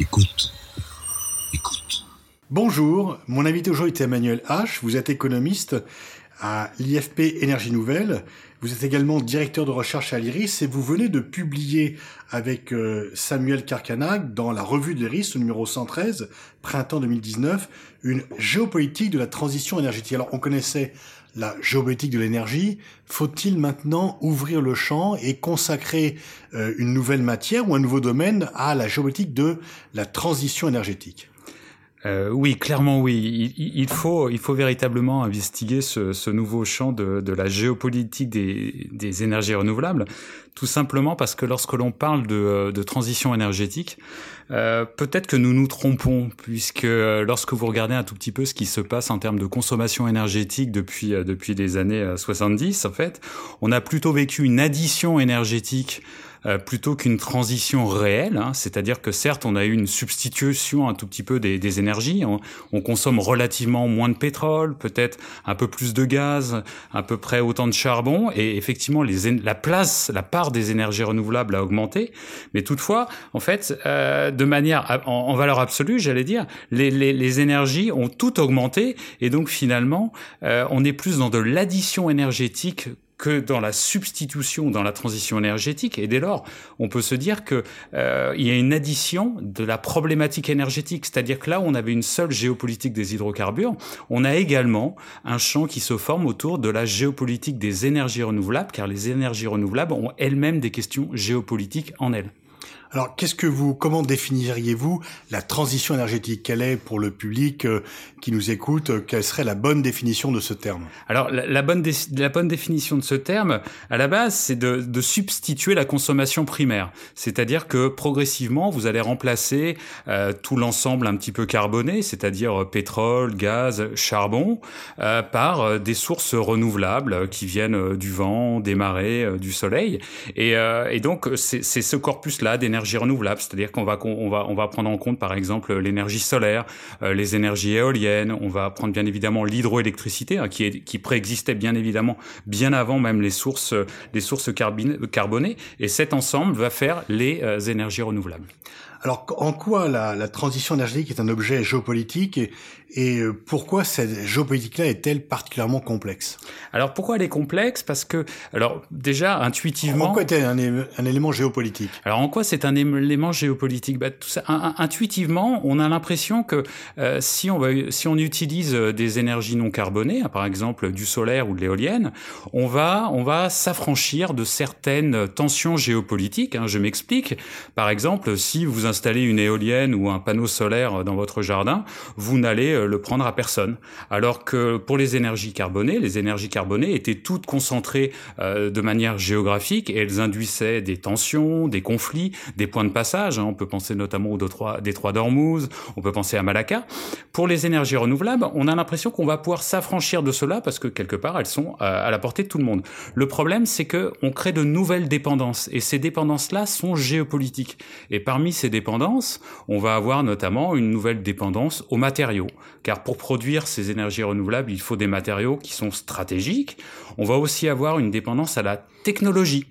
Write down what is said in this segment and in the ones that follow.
Écoute. Écoute. Bonjour, mon invité aujourd'hui est Emmanuel H. Vous êtes économiste à l'IFP Énergie Nouvelle. Vous êtes également directeur de recherche à l'IRIS et vous venez de publier avec euh, Samuel Karkanak dans la revue de l'IRIS, numéro 113, printemps 2019, une géopolitique de la transition énergétique. Alors on connaissait la géopolitique de l'énergie, faut-il maintenant ouvrir le champ et consacrer euh, une nouvelle matière ou un nouveau domaine à la géopolitique de la transition énergétique? Euh, oui, clairement oui. Il, faut, il faut véritablement investiguer ce, ce nouveau champ de, de, la géopolitique des, des, énergies renouvelables, tout simplement parce que lorsque l'on parle de, de, transition énergétique, euh, peut-être que nous nous trompons, puisque euh, lorsque vous regardez un tout petit peu ce qui se passe en termes de consommation énergétique depuis, euh, depuis les années 70, en fait, on a plutôt vécu une addition énergétique euh, plutôt qu'une transition réelle. Hein. C'est-à-dire que certes, on a eu une substitution un tout petit peu des, des énergies. On, on, consomme relativement moins de pétrole, peut-être un peu plus de gaz, à peu près autant de charbon. Et effectivement, les, la place, la part des énergies renouvelables a augmenté. Mais toutefois, en fait, euh, de manière en, valeur absolue, j'allais dire, les, les, les, énergies ont tout augmenté. Et donc finalement, euh, on est plus dans de l'addition énergétique que dans la substitution, dans la transition énergétique. Et dès lors, on peut se dire que euh, il y a une addition de la problématique énergétique, c'est-à-dire que là, où on avait une seule géopolitique des hydrocarbures, on a également un champ qui se forme autour de la géopolitique des énergies renouvelables, car les énergies renouvelables ont elles-mêmes des questions géopolitiques en elles. Alors, qu'est-ce que vous, comment définiriez-vous la transition énergétique? Quelle est pour le public euh, qui nous écoute, euh, quelle serait la bonne définition de ce terme? Alors, la, bonne la bonne définition de ce terme, à la base, c'est de, de, substituer la consommation primaire. C'est-à-dire que progressivement, vous allez remplacer euh, tout l'ensemble un petit peu carboné, c'est-à-dire pétrole, gaz, charbon, euh, par des sources renouvelables qui viennent du vent, des marées, du soleil. Et, et donc, c'est ce corpus-là d'énergie énergies renouvelables, c'est-à-dire qu'on va on va on va prendre en compte par exemple l'énergie solaire, euh, les énergies éoliennes, on va prendre bien évidemment l'hydroélectricité hein, qui est qui préexistait bien évidemment bien avant même les sources les sources carbonées et cet ensemble va faire les euh, énergies renouvelables. Alors, en quoi la, la, transition énergétique est un objet géopolitique et, et euh, pourquoi cette géopolitique-là est-elle particulièrement complexe? Alors, pourquoi elle est complexe? Parce que, alors, déjà, intuitivement... En quoi est-elle un, un, élément géopolitique? Alors, en quoi c'est un élément géopolitique? Bah, tout ça, Intuitivement, on a l'impression que euh, si, on va, si on utilise euh, des énergies non carbonées, hein, par exemple du solaire ou de l'éolienne, on va, on va s'affranchir de certaines tensions géopolitiques. Hein, je m'explique. Par exemple, si vous installez une éolienne ou un panneau solaire dans votre jardin, vous n'allez euh, le prendre à personne. Alors que pour les énergies carbonées, les énergies carbonées étaient toutes concentrées euh, de manière géographique et elles induisaient des tensions, des conflits, des points de passage. Hein. On peut penser notamment au détroit d'Ormuz, on peut penser à Malacca. Pour les énergies renouvelables, on a l'impression qu'on va pouvoir s'affranchir de cela parce que quelque part elles sont euh, à la portée de tout le monde. Le problème, c'est que on crée de nouvelles dépendances et ces dépendances-là sont géopolitiques. Et parmi ces dépendance, on va avoir notamment une nouvelle dépendance aux matériaux. Car pour produire ces énergies renouvelables, il faut des matériaux qui sont stratégiques. On va aussi avoir une dépendance à la technologie.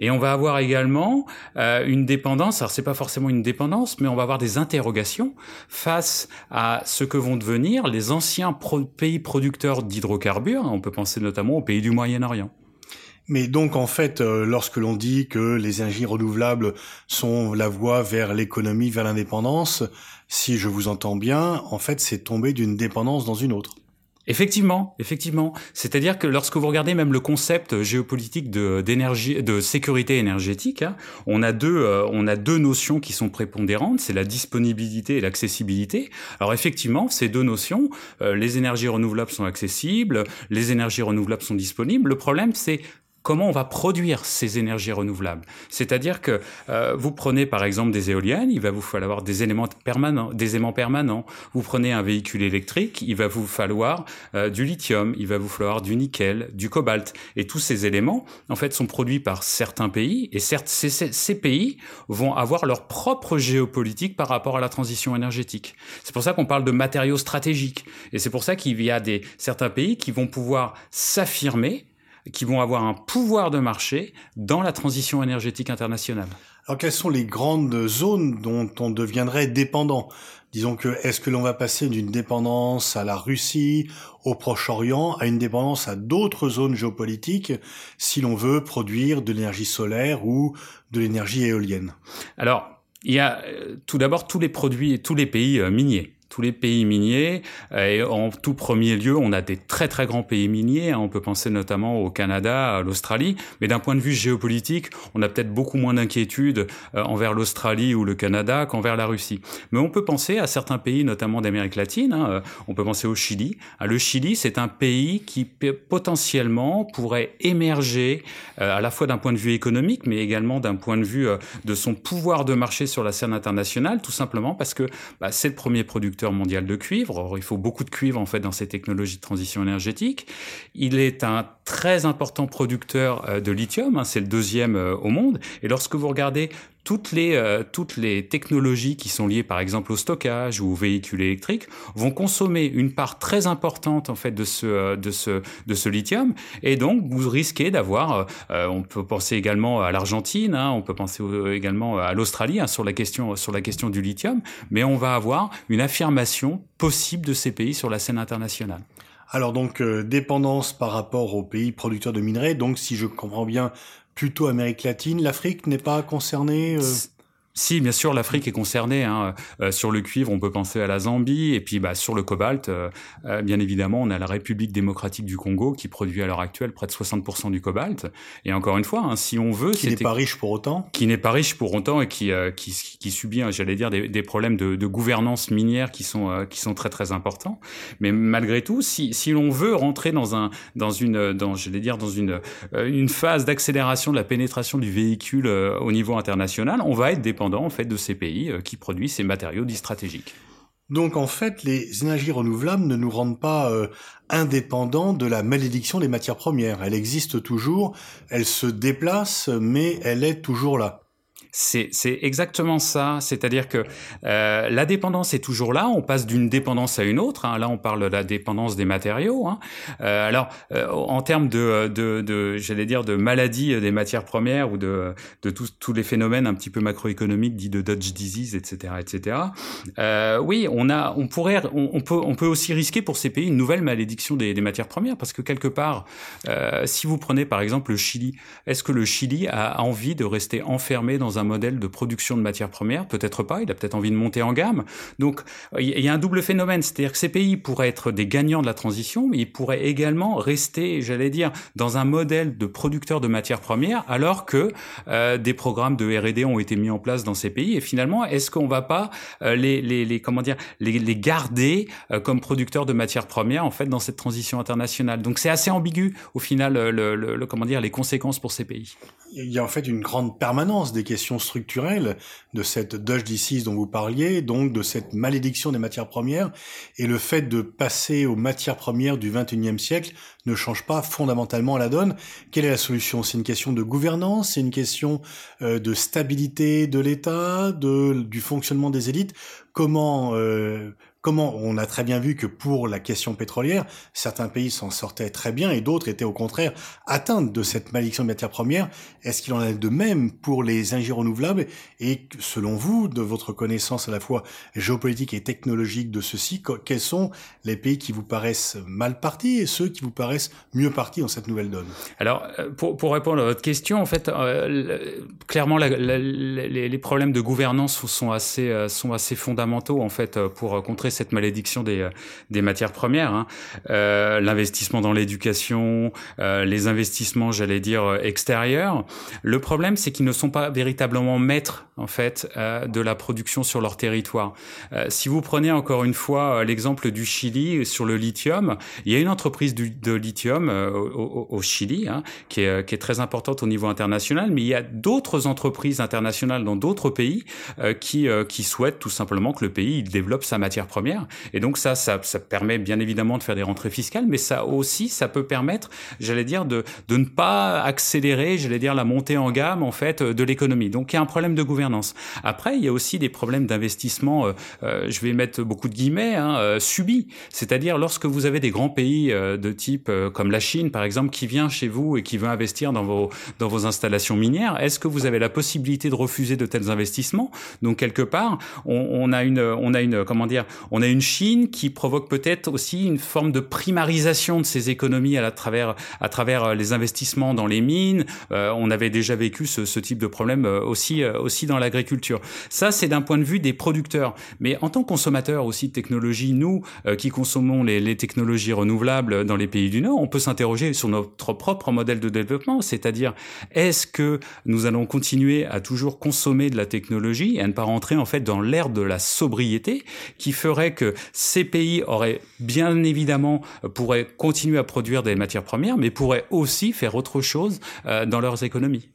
Et on va avoir également euh, une dépendance, alors c'est pas forcément une dépendance, mais on va avoir des interrogations face à ce que vont devenir les anciens pays producteurs d'hydrocarbures. On peut penser notamment aux pays du Moyen-Orient. Mais donc en fait, euh, lorsque l'on dit que les énergies renouvelables sont la voie vers l'économie, vers l'indépendance, si je vous entends bien, en fait, c'est tomber d'une dépendance dans une autre. Effectivement, effectivement. C'est-à-dire que lorsque vous regardez même le concept géopolitique de d'énergie, de sécurité énergétique, hein, on a deux, euh, on a deux notions qui sont prépondérantes, c'est la disponibilité et l'accessibilité. Alors effectivement, ces deux notions, euh, les énergies renouvelables sont accessibles, les énergies renouvelables sont disponibles. Le problème, c'est comment on va produire ces énergies renouvelables. C'est-à-dire que euh, vous prenez par exemple des éoliennes, il va vous falloir des éléments permanents, des aimants permanents. Vous prenez un véhicule électrique, il va vous falloir euh, du lithium, il va vous falloir du nickel, du cobalt. Et tous ces éléments, en fait, sont produits par certains pays. Et certes, ces, ces pays vont avoir leur propre géopolitique par rapport à la transition énergétique. C'est pour ça qu'on parle de matériaux stratégiques. Et c'est pour ça qu'il y a des certains pays qui vont pouvoir s'affirmer qui vont avoir un pouvoir de marché dans la transition énergétique internationale. Alors quelles sont les grandes zones dont on deviendrait dépendant? Disons que est-ce que l'on va passer d'une dépendance à la Russie, au Proche-Orient, à une dépendance à d'autres zones géopolitiques si l'on veut produire de l'énergie solaire ou de l'énergie éolienne? Alors, il y a euh, tout d'abord tous les produits et tous les pays euh, miniers tous les pays miniers. Et en tout premier lieu, on a des très très grands pays miniers. Hein. On peut penser notamment au Canada, à l'Australie. Mais d'un point de vue géopolitique, on a peut-être beaucoup moins d'inquiétude euh, envers l'Australie ou le Canada qu'envers la Russie. Mais on peut penser à certains pays, notamment d'Amérique latine. Hein. Euh, on peut penser au Chili. Ah, le Chili, c'est un pays qui potentiellement pourrait émerger euh, à la fois d'un point de vue économique, mais également d'un point de vue de son pouvoir de marché sur la scène internationale, tout simplement parce que bah, c'est le premier producteur mondial de cuivre. Il faut beaucoup de cuivre en fait dans ces technologies de transition énergétique. Il est un très important producteur euh, de lithium. Hein, c'est le deuxième euh, au monde. Et lorsque vous regardez toutes les euh, toutes les technologies qui sont liées par exemple au stockage ou aux véhicules électriques vont consommer une part très importante en fait de ce de ce de ce lithium et donc vous risquez d'avoir on peut penser également à l'Argentine hein, on peut penser également à l'Australie hein, sur la question sur la question du lithium mais on va avoir une affirmation possible de ces pays sur la scène internationale. Alors donc euh, dépendance par rapport aux pays producteurs de minerais. Donc si je comprends bien, plutôt Amérique latine. L'Afrique n'est pas concernée. Euh si, bien sûr, l'Afrique est concernée. Hein. Euh, sur le cuivre, on peut penser à la Zambie, et puis bah, sur le cobalt, euh, euh, bien évidemment, on a la République démocratique du Congo qui produit à l'heure actuelle près de 60% du cobalt. Et encore une fois, hein, si on veut, qui n'est pas riche pour autant, qui n'est pas riche pour autant et qui qui, qui subit, hein, j'allais dire, des, des problèmes de, de, gouvernance minière qui sont qui sont très très importants. Mais malgré tout, si si l'on veut rentrer dans un dans une dans j'allais dire dans une une phase d'accélération de la pénétration du véhicule au niveau international, on va être dépendant en fait de ces pays euh, qui produisent ces matériaux dits stratégiques. Donc en fait, les énergies renouvelables ne nous rendent pas euh, indépendants de la malédiction des matières premières. Elle existe toujours, elle se déplace, mais elle est toujours là. C'est exactement ça. C'est-à-dire que euh, la dépendance est toujours là. On passe d'une dépendance à une autre. Hein. Là, on parle de la dépendance des matériaux. Hein. Euh, alors, euh, en termes de, de, de j'allais dire, de maladie des matières premières ou de, de tous les phénomènes un petit peu macroéconomiques dits de Dodge disease, etc., etc. Euh, oui, on a, on pourrait, on, peut, on peut aussi risquer pour ces pays une nouvelle malédiction des, des matières premières parce que quelque part, euh, si vous prenez par exemple le Chili, est-ce que le Chili a envie de rester enfermé dans un modèle de production de matières premières, peut-être pas, il a peut-être envie de monter en gamme. Donc il y a un double phénomène, c'est-à-dire que ces pays pourraient être des gagnants de la transition, mais ils pourraient également rester, j'allais dire, dans un modèle de producteur de matières premières, alors que euh, des programmes de R&D ont été mis en place dans ces pays. Et finalement, est-ce qu'on va pas euh, les, comment dire les, garder euh, comme producteurs de matières premières en fait dans cette transition internationale? Donc c'est assez ambigu au final le, comment dire les conséquences pour ces pays. Il y a en fait une grande permanence des questions structurelle de cette Dutch disease dont vous parliez, donc de cette malédiction des matières premières, et le fait de passer aux matières premières du 21e siècle ne change pas fondamentalement la donne. Quelle est la solution? C'est une question de gouvernance, c'est une question euh, de stabilité de l'État, du fonctionnement des élites? Comment euh, comment? On a très bien vu que pour la question pétrolière, certains pays s'en sortaient très bien et d'autres étaient au contraire atteints de cette malédiction de matières premières. Est-ce qu'il en est de même pour les énergies renouvelables? Et selon vous, de votre connaissance à la fois géopolitique et technologique de ceci, quels sont les pays qui vous paraissent mal partis et ceux qui vous paraissent mieux partis dans cette nouvelle donne? Alors, euh, pour, pour, répondre à votre question, en fait, euh, clairement, la, les, les, problèmes de gouvernance sont assez, euh, sont assez fondamentaux en fait pour contrer cette malédiction des, euh, matières premières. Hein. Euh, L'investissement dans l'éducation, euh, les investissements, j'allais dire, extérieurs. Le problème, c'est qu'ils ne sont pas véritablement maîtres, en fait, de la production sur leur territoire. Si vous prenez encore une fois l'exemple du Chili sur le lithium, il y a une entreprise de lithium au, Chili hein, qui, est, très importante au niveau international, mais il y a d'autres entreprises internationales dans d'autres pays qui, souhaitent tout simplement que le pays développe sa matière première Et donc ça, ça, ça permet bien évidemment de faire des rentrées fiscales, mais ça aussi, ça peut permettre, j'allais dire, de, de ne pas accélérer, j'allais dire, la montée en gamme en fait de l'économie. Donc il y a un problème de gouvernance. Après, il y a aussi des problèmes d'investissement. Euh, euh je vais mettre beaucoup de guillemets hein, euh, subis. C'est-à-dire lorsque vous avez des grands pays euh, de type comme la Chine, par exemple, qui vient chez vous et qui veut investir dans vos dans vos installations minières, est-ce que vous avez la possibilité de refuser de tels investissements? Donc quelque part, on, on a une on a une comment dire, on a une Chine qui provoque peut-être aussi une forme de primarisation de ses économies à, travers à travers les investissements dans les mines. Euh, on avait déjà vécu ce, ce type de problème aussi aussi dans l'agriculture. Ça, c'est d'un point de vue des producteurs. Mais en tant que consommateur aussi de technologie, nous euh, qui consommons les, les, technologies renouvelables dans les pays du Nord, on peut s'interroger sur notre propre modèle de développement, c'est-à-dire est-ce que nous allons continuer à toujours consommer de la technologie et à ne pas rentrer en fait dans l'ère de la sobriété qui ferait que ces pays auraient bien évidemment pourraient continuer à produire des matières premières, mais pourraient aussi faire autre chose euh, dans leurs économies.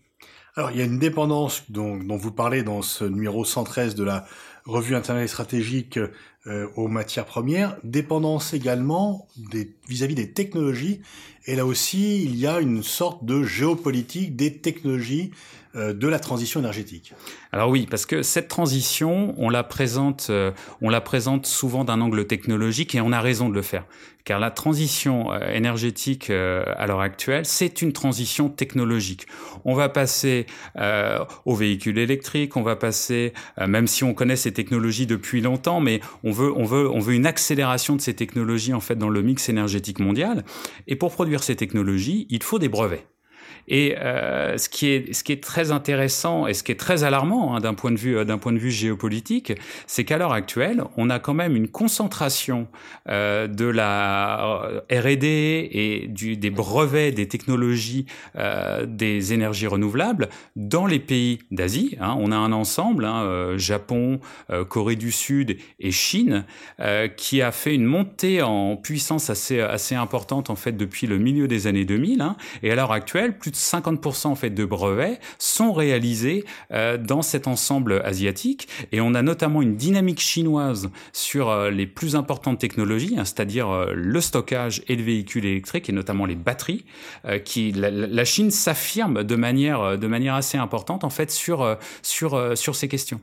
Alors, il y a une dépendance dont, dont, vous parlez dans ce numéro 113 de la revue internationale stratégique euh, aux matières premières, dépendance également vis-à-vis -vis des technologies. Et là aussi, il y a une sorte de géopolitique des technologies euh, de la transition énergétique. Alors oui, parce que cette transition, on la présente, euh, on la présente souvent d'un angle technologique et on a raison de le faire, car la transition euh, énergétique à l'heure actuelle, c'est une transition technologique. On va passer aux véhicules électriques, on va passer, même si on connaît ces technologies depuis longtemps, mais on veut, on veut, on veut une accélération de ces technologies en fait dans le mix énergétique mondial. Et pour produire ces technologies, il faut des brevets. Et euh, ce qui est ce qui est très intéressant et ce qui est très alarmant hein, d'un point de vue euh, d'un point de vue géopolitique, c'est qu'à l'heure actuelle, on a quand même une concentration euh, de la euh, R&D et du, des brevets des technologies euh, des énergies renouvelables dans les pays d'Asie. Hein. On a un ensemble, hein, euh, Japon, Corée du Sud et Chine, qui a fait une montée en puissance assez assez importante en fait depuis le milieu des années 2000. Hein. Et à l'heure actuelle, 50% en fait de brevets sont réalisés euh, dans cet ensemble asiatique et on a notamment une dynamique chinoise sur euh, les plus importantes technologies, hein, c'est-à-dire euh, le stockage et le véhicule électrique et notamment les batteries, euh, qui la, la Chine s'affirme de manière de manière assez importante en fait sur euh, sur euh, sur ces questions.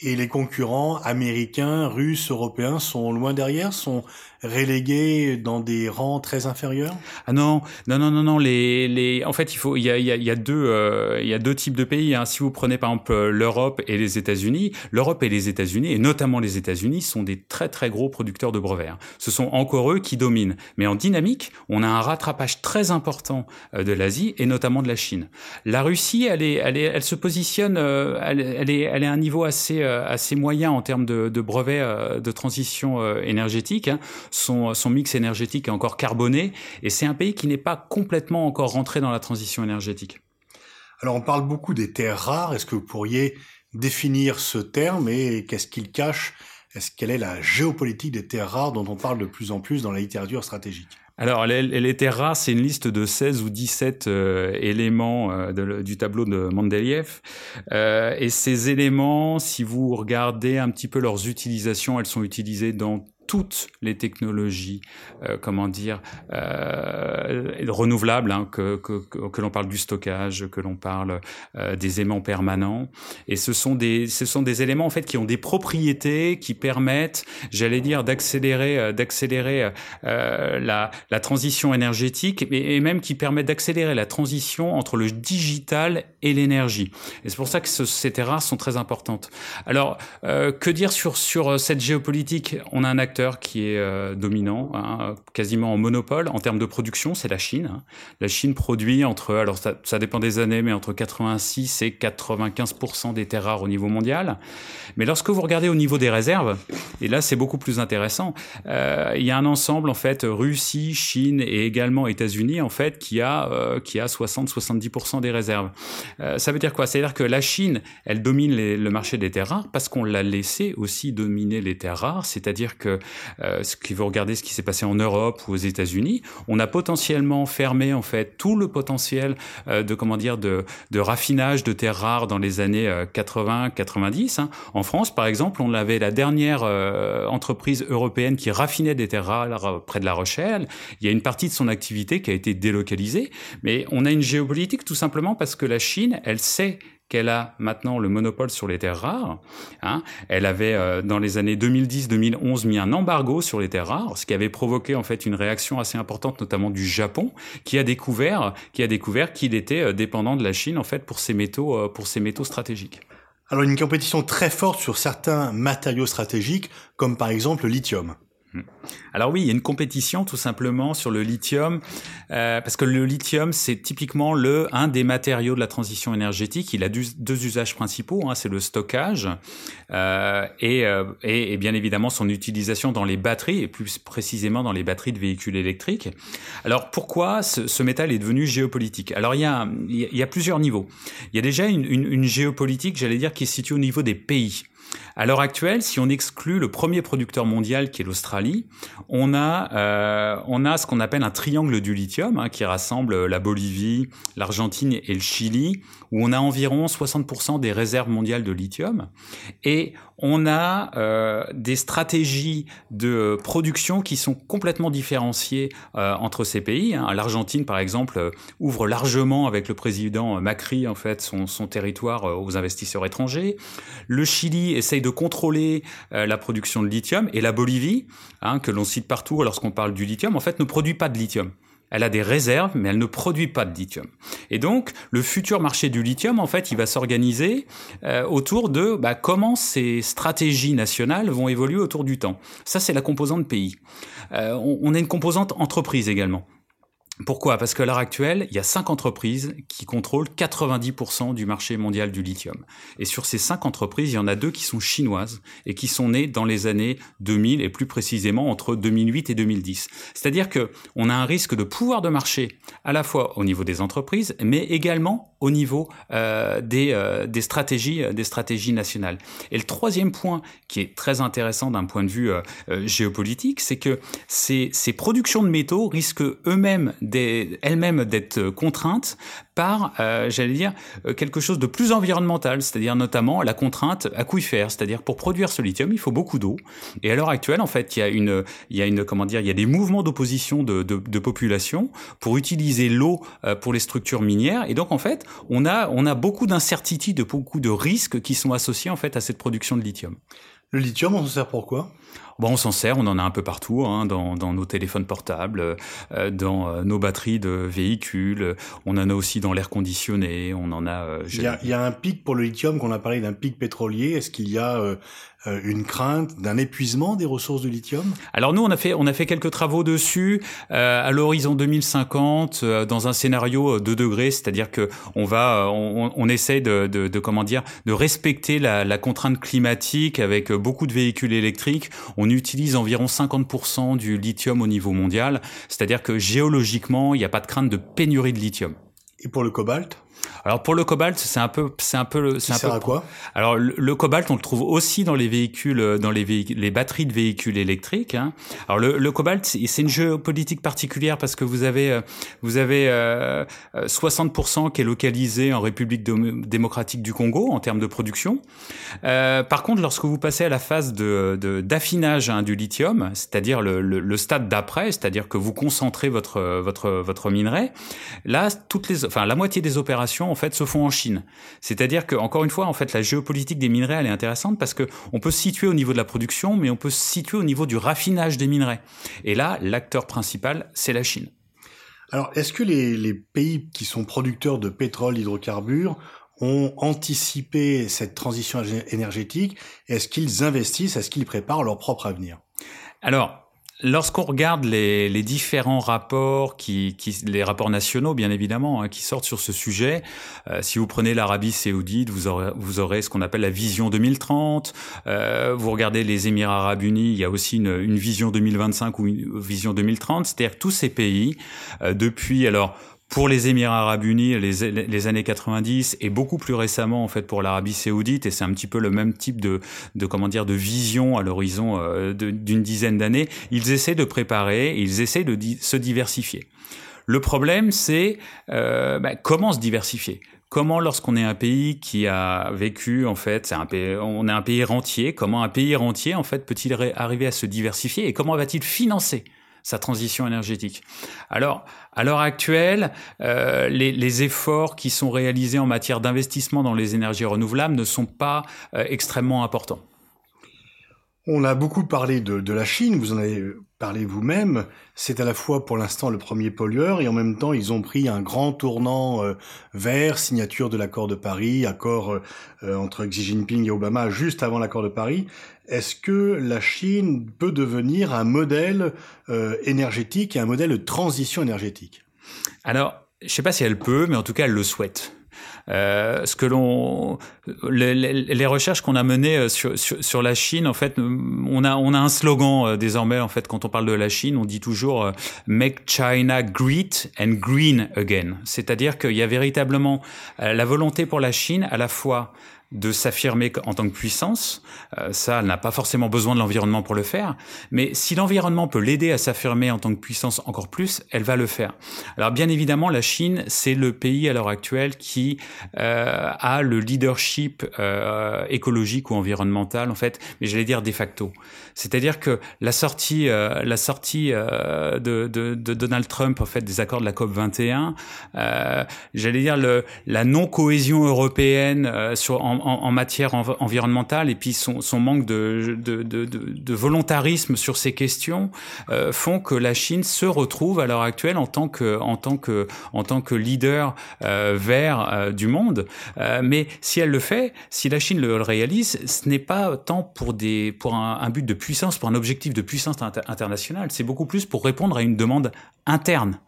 Et les concurrents américains, russes, européens sont loin derrière, sont relégués dans des rangs très inférieurs? Ah non, non, non, non, non. Les, les, en fait, il faut, il y a, il y a, il y a deux, euh, il y a deux types de pays. Hein. Si vous prenez par exemple l'Europe et les États-Unis, l'Europe et les États-Unis, et notamment les États-Unis, sont des très très gros producteurs de brevets. Hein. Ce sont encore eux qui dominent. Mais en dynamique, on a un rattrapage très important euh, de l'Asie et notamment de la Chine. La Russie, elle est, elle est, elle se positionne, euh, elle, elle est, elle est à un niveau assez, assez moyen en termes de, de brevets de transition énergétique. Hein son, son mix énergétique est encore carboné, et c'est un pays qui n'est pas complètement encore rentré dans la transition énergétique. Alors on parle beaucoup des terres rares, est-ce que vous pourriez définir ce terme et qu'est-ce qu'il cache? Est-ce quelle est la géopolitique des terres rares dont on parle de plus en plus dans la littérature stratégique? Alors, les, les terres rares, c'est une liste de 16 ou 17 euh, éléments euh, de, du tableau de Mendeleïev. Euh, et ces éléments, si vous regardez un petit peu leurs utilisations, elles sont utilisées dans toutes les technologies, euh, comment dire, euh, renouvelables, hein, que, que, que, l'on parle du stockage, que l'on parle euh, des aimants permanents. Et ce sont des, ce sont des éléments en fait qui ont des propriétés qui permettent, j'allais dire, d'accélérer, euh, d'accélérer euh, la, la transition énergétique, et, même qui permettent d'accélérer la transition entre le digital et l'énergie. Et c'est pour ça que ce, ces terres sont très importantes. Alors, euh, que dire sur sur cette géopolitique? On a un acteur qui est euh, dominant, hein, quasiment en monopole en termes de production, c'est la Chine. La Chine produit entre, alors ça, dépend des années, mais entre 86 et 95% des terres rares au niveau mondial. Mais lorsque vous regardez au niveau des réserves, et là c'est beaucoup plus intéressant, euh, il y a un ensemble en fait Russie, Chine et également États-Unis en fait qui a euh, a 60-70 des réserves. Ça veut dire quoi? C'est-à-dire que la Chine, elle domine le marché des terres rares parce qu'on l'a laissé aussi dominer les terres rares, c'est-à-dire que euh, ce qui veut regarder ce qui s'est passé en Europe ou aux États-Unis, on a potentiellement fermé en fait tout le potentiel euh, de comment dire de, de raffinage de terres rares dans les années 80-90. Hein. En France, par exemple, on avait la dernière entreprise européenne qui raffinait des terres rares près de La Rochelle. Il y a une partie de son activité qui a été délocalisée, mais on a une géopolitique tout simplement parce que la Chine, elle sait qu'elle a maintenant le monopole sur les terres rares. Hein. Elle avait euh, dans les années 2010-2011 mis un embargo sur les terres rares, ce qui avait provoqué en fait une réaction assez importante, notamment du Japon, qui a découvert qui a découvert qu'il était euh, dépendant de la Chine en fait pour ses métaux euh, pour ses métaux stratégiques. Alors une compétition très forte sur certains matériaux stratégiques, comme par exemple le lithium. Hmm. Alors oui, il y a une compétition tout simplement sur le lithium, euh, parce que le lithium, c'est typiquement le un des matériaux de la transition énergétique. Il a deux usages principaux, hein, c'est le stockage euh, et, euh, et, bien évidemment son utilisation dans les batteries, et plus précisément dans les batteries de véhicules électriques. Alors pourquoi ce, métal est devenu géopolitique? Alors il y, a, plusieurs niveaux. Il y a déjà une, une, une géopolitique, j'allais dire, qui est située au niveau des pays. À l'heure actuelle, si on exclut le premier producteur mondial qui est l'Australie, on a euh, on a ce qu'on appelle un triangle du lithium hein, qui rassemble la Bolivie, l'Argentine et le Chili, où on a environ 60% des réserves mondiales de lithium, et on a euh, des stratégies de production qui sont complètement différenciées euh, entre ces pays. Hein. L'Argentine, par exemple, ouvre largement avec le président Macri en fait son, son territoire aux investisseurs étrangers. Le Chili essaye de contrôler euh, la production de lithium et la Bolivie, hein, que l'on cite partout lorsqu'on parle du lithium, en fait ne produit pas de lithium. Elle a des réserves, mais elle ne produit pas de lithium. Et donc, le futur marché du lithium, en fait, il va s'organiser euh, autour de bah, comment ces stratégies nationales vont évoluer autour du temps. Ça, c'est la composante pays. Euh, on, on a une composante entreprise également. Pourquoi? Parce qu'à l'heure actuelle, il y a cinq entreprises qui contrôlent 90% du marché mondial du lithium. Et sur ces cinq entreprises, il y en a deux qui sont chinoises et qui sont nées dans les années 2000 et plus précisément entre 2008 et 2010. C'est-à-dire que on a un risque de pouvoir de marché à la fois au niveau des entreprises, mais également au niveau euh, des, euh, des stratégies nationales. Et le troisième point qui est très intéressant d'un point de vue euh, euh géopolitique, c'est que ces, ces productions de métaux risquent eux-mêmes elles-mêmes d'être contraintes par, euh, j'allais dire, euh, quelque chose de plus environnemental, c'est-à-dire notamment la contrainte aquifère, c'est-à-dire pour produire ce lithium, il faut beaucoup d'eau. Et à l'heure actuelle, en fait, il y a une, il y a une, comment dire, il y a des mouvements d'opposition de, de, de, population pour utiliser l'eau euh, pour les structures minières. Et donc, en fait, on a, on a beaucoup d'incertitudes, beaucoup de risques qui sont associés en fait à cette production de lithium. Le lithium, on s'en sert pour quoi? Bon, on s'en sert, on en a un peu partout, hein, dans, dans, nos téléphones portables, euh, dans euh, nos batteries de véhicules, on en a aussi dans l'air conditionné, on en a... Euh, il, y a il, y a un pic pour le lithium, qu'on a parlé d'un pic pétrolier, est-ce qu'il y a euh, euh, une crainte d'un épuisement des ressources de lithium? Alors nous, on a fait, on a fait quelques travaux dessus euh, à l'horizon 2050, euh, dans un scénario 2 degrés, c'est-à-dire que on va, on, on essaie de, de, de, comment dire, de respecter la, la, contrainte climatique avec beaucoup de véhicules électriques. On utilise environ 50% du lithium au niveau mondial, c'est-à-dire que géologiquement, il n'y a pas de crainte de pénurie de lithium. Et pour le cobalt? Alors pour le cobalt, c'est un peu, c'est un peu, c'est un sert peu. à quoi? Alors le, cobalt, on le trouve aussi dans les véhicules, euh, dans les véhicules, les batteries de véhicules électriques. Hein. Alors le, le cobalt, c'est une géopolitique particulière parce que vous avez, euh, vous avez euh, 60% qui est localisé en République démocratique du Congo en termes de production. Euh, par contre, lorsque vous passez à la phase de d'affinage hein, du lithium, c'est-à-dire le, le, le, stade d'après, c'est-à-dire que vous concentrez votre votre votre minerai, là toutes les, enfin la moitié des opérations en fait se font en Chine. C'est-à-dire que encore une fois en fait la géopolitique des minerais elle est intéressante parce que on peut se situer au niveau de la production mais on peut se situer au niveau du raffinage des minerais. Et là l'acteur principal c'est la Chine. Alors est-ce que les, les pays qui sont producteurs de pétrole, d'hydrocarbures ont anticipé cette transition énergétique? Est-ce qu'ils investissent? Est-ce qu'ils préparent leur propre avenir? Alors, Lorsqu'on regarde les, les, différents rapports, qui, qui, les rapports nationaux bien évidemment, hein, qui sortent sur ce sujet, euh, si vous prenez l'Arabie saoudite, vous aurez, vous aurez ce qu'on appelle la vision 2030. Euh, vous regardez les Émirats arabes unis, il y a aussi une, une vision 2025 ou une vision 2030. C'est-à-dire tous ces pays, euh, depuis alors pour les Émirats Arabes Unis les, années 90 et beaucoup plus récemment en fait pour l'Arabie Saoudite et c'est un petit peu le même type de, de comment dire de vision à l'horizon euh, d'une dizaine d'années. Ils essaient de préparer, ils essaient de se diversifier. Le problème, c'est euh, bah, comment se diversifier? Comment, lorsqu'on est un pays qui a vécu, en fait, un pays, on est un pays rentier, comment un pays rentier, en fait, peut-il arriver à se diversifier et comment va-t-il financer? Sa transition énergétique. Alors, à l'heure actuelle, euh, les, efforts qui sont réalisés en matière d'investissement dans les énergies renouvelables ne sont pas euh, extrêmement importants. On a beaucoup parlé de, la Chine, vous en avez parlé vous-même. C'est à la fois pour l'instant le premier pollueur et en même temps ils ont pris un grand tournant euh, vers signature de l'accord de Paris, accord euh, entre Xi Jinping et Obama juste avant l'accord de Paris. Est-ce que la Chine peut devenir un modèle euh, énergétique et un modèle de transition énergétique? Alors, je ne sais pas si elle peut, mais en tout cas elle le souhaite. Euh, ce que l'on, les, les, recherches qu'on a menées euh, sur, sur, sur, la Chine, en fait, on a on a un slogan euh, désormais. En fait, quand on parle de la Chine, on dit toujours "Make China great and green again". C'est-à-dire qu'il y a véritablement la volonté pour la Chine à la fois de s'affirmer en tant que puissance. Euh, ça, elle n'a pas forcément besoin de l'environnement pour le faire. Mais si l'environnement peut l'aider à s'affirmer en tant que puissance encore plus, elle va le faire. Alors bien évidemment, la Chine, c'est le pays à l'heure actuelle qui euh, a le leadership euh, écologique ou environnemental, en fait, mais j'allais dire de facto. C'est-à-dire que la sortie, euh, la sortie euh, de, de, de, Donald Trump, en fait, des accords de la COP 21, j'allais dire le, la non cohésion européenne sur en, en, matière environnementale et puis son, son manque de, de, de, de, volontarisme sur ces questions euh, font que la Chine se retrouve à l'heure actuelle en tant que en tant que en tant que leader euh, vert euh, du monde. Euh, mais si elle le fait, si la Chine le réalise, ce n'est pas tant pour des pour un, but de puissance, pour un objectif de puissance internationale. C'est beaucoup plus pour répondre à une demande interne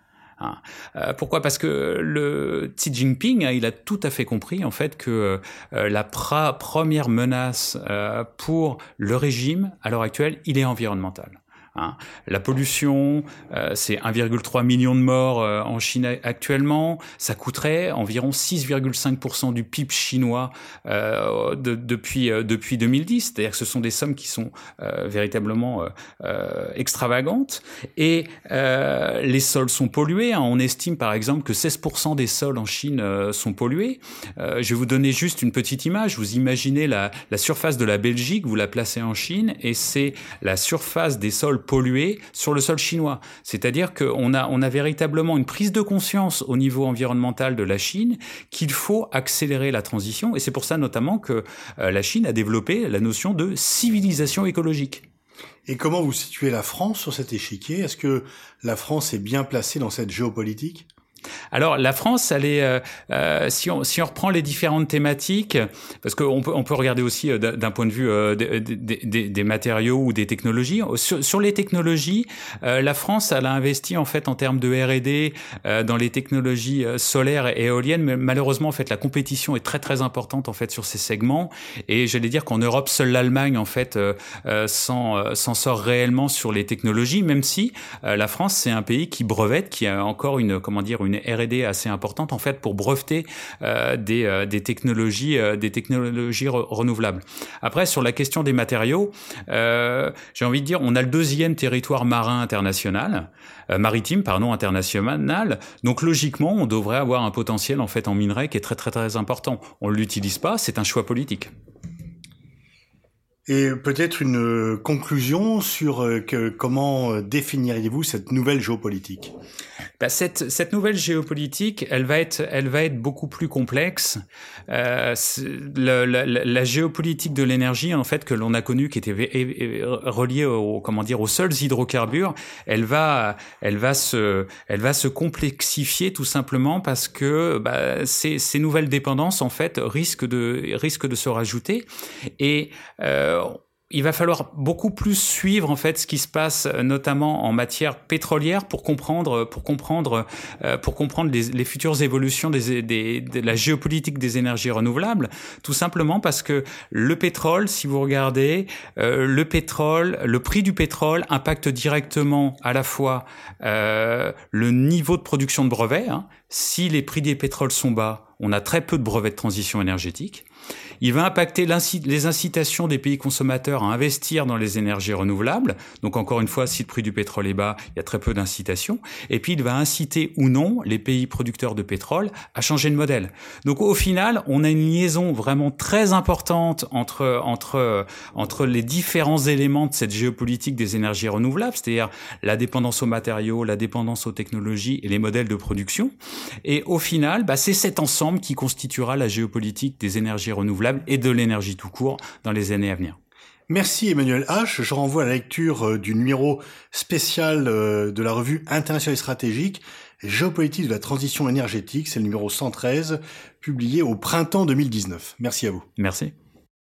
Hein. Euh, pourquoi? Parce que le Xi Jinping, hein, il a tout à fait compris en fait que euh, la première menace euh, pour le régime à l'heure actuelle, il est environnemental. Hein. La pollution, euh, c'est 1,3 million de morts euh, en Chine actuellement. Ça coûterait environ 6,5% du PIB chinois euh, de, depuis depuis 2010. C'est-à-dire que ce sont des sommes qui sont véritablement extravagantes. Et les sols sont pollués. Hein. On estime par exemple que 16% des sols en Chine sont pollués. je vais vous donner juste une petite image. Vous imaginez la, la surface de la Belgique, vous la placez en Chine, et c'est la surface des sols pollués sur le sol chinois. C'est-à-dire qu'on a, on a véritablement une prise de conscience au niveau environnemental de la Chine qu'il faut accélérer la transition. Et c'est pour ça notamment que euh, la Chine a développé la notion de civilisation écologique. Et comment vous situez la France sur cet échiquier? Est-ce que la France est bien placée dans cette géopolitique? Alors la France, elle est, euh, euh, si, on, si on reprend les différentes thématiques, parce qu'on peut, on peut regarder aussi euh, d'un point de vue euh, des, des, des, matériaux ou des technologies. Sur, sur les technologies, euh, la France, elle a investi en fait en termes de R&D dans les technologies solaires et éoliennes, mais malheureusement en fait la compétition est très très importante en fait sur ces segments. Et j'allais dire qu'en Europe, seule l'Allemagne en fait s'en sort réellement sur les technologies, même si la France c'est un pays qui brevette, qui a encore une comment dire une une R&D assez importante en fait pour breveter euh, des, euh, des, technologies euh, des technologies renouvelables. Après sur la question des matériaux, j'ai envie de dire on a le deuxième territoire marin international maritime pardon international. Donc logiquement, on devrait avoir un potentiel en fait en minerai qui est très très très important. On l'utilise pas, c'est un choix politique. Et peut-être une conclusion sur que, comment définiriez-vous cette nouvelle géopolitique? Bah, cette, cette nouvelle géopolitique, elle va être, elle va être beaucoup plus complexe. Euh, la, la, la, géopolitique de l'énergie, en fait, que l'on a connue, qui était reliée au, comment dire, aux seuls hydrocarbures, elle va, elle va se, elle va se complexifier tout simplement parce que bah, ces, ces nouvelles dépendances, en fait, risquent de, risquent de se rajouter et euh, il va falloir beaucoup plus suivre en fait ce qui se passe euh, notamment en matière pétrolière pour comprendre pour comprendre euh, pour comprendre les, futures évolutions des, des, de la géopolitique des énergies renouvelables tout simplement parce que le pétrole si vous regardez euh, le pétrole le prix du pétrole impacte directement à la fois euh, le niveau de production de brevets hein. si les prix des pétroles sont bas on a très peu de brevets de transition énergétique il va impacter les incitations des pays consommateurs à investir dans les énergies renouvelables. Donc encore une fois, si le prix du pétrole est bas, il y a très peu d'incitation. Et puis il va inciter ou non les pays producteurs de pétrole à changer de modèle. Donc au final, on a une liaison vraiment très importante entre entre entre les différents éléments de cette géopolitique des énergies renouvelables, c'est-à-dire la dépendance aux matériaux, la dépendance aux technologies et les modèles de production. Et au final, bah, c'est cet ensemble qui constituera la géopolitique des énergies renouvelables et de l'énergie tout court dans les années à venir. Merci Emmanuel H. Je renvoie à la lecture euh, du numéro spécial euh, de la revue internationale et stratégique Géopolitique de la transition énergétique, c'est le numéro 113, publié au printemps 2019. Merci à vous. Merci.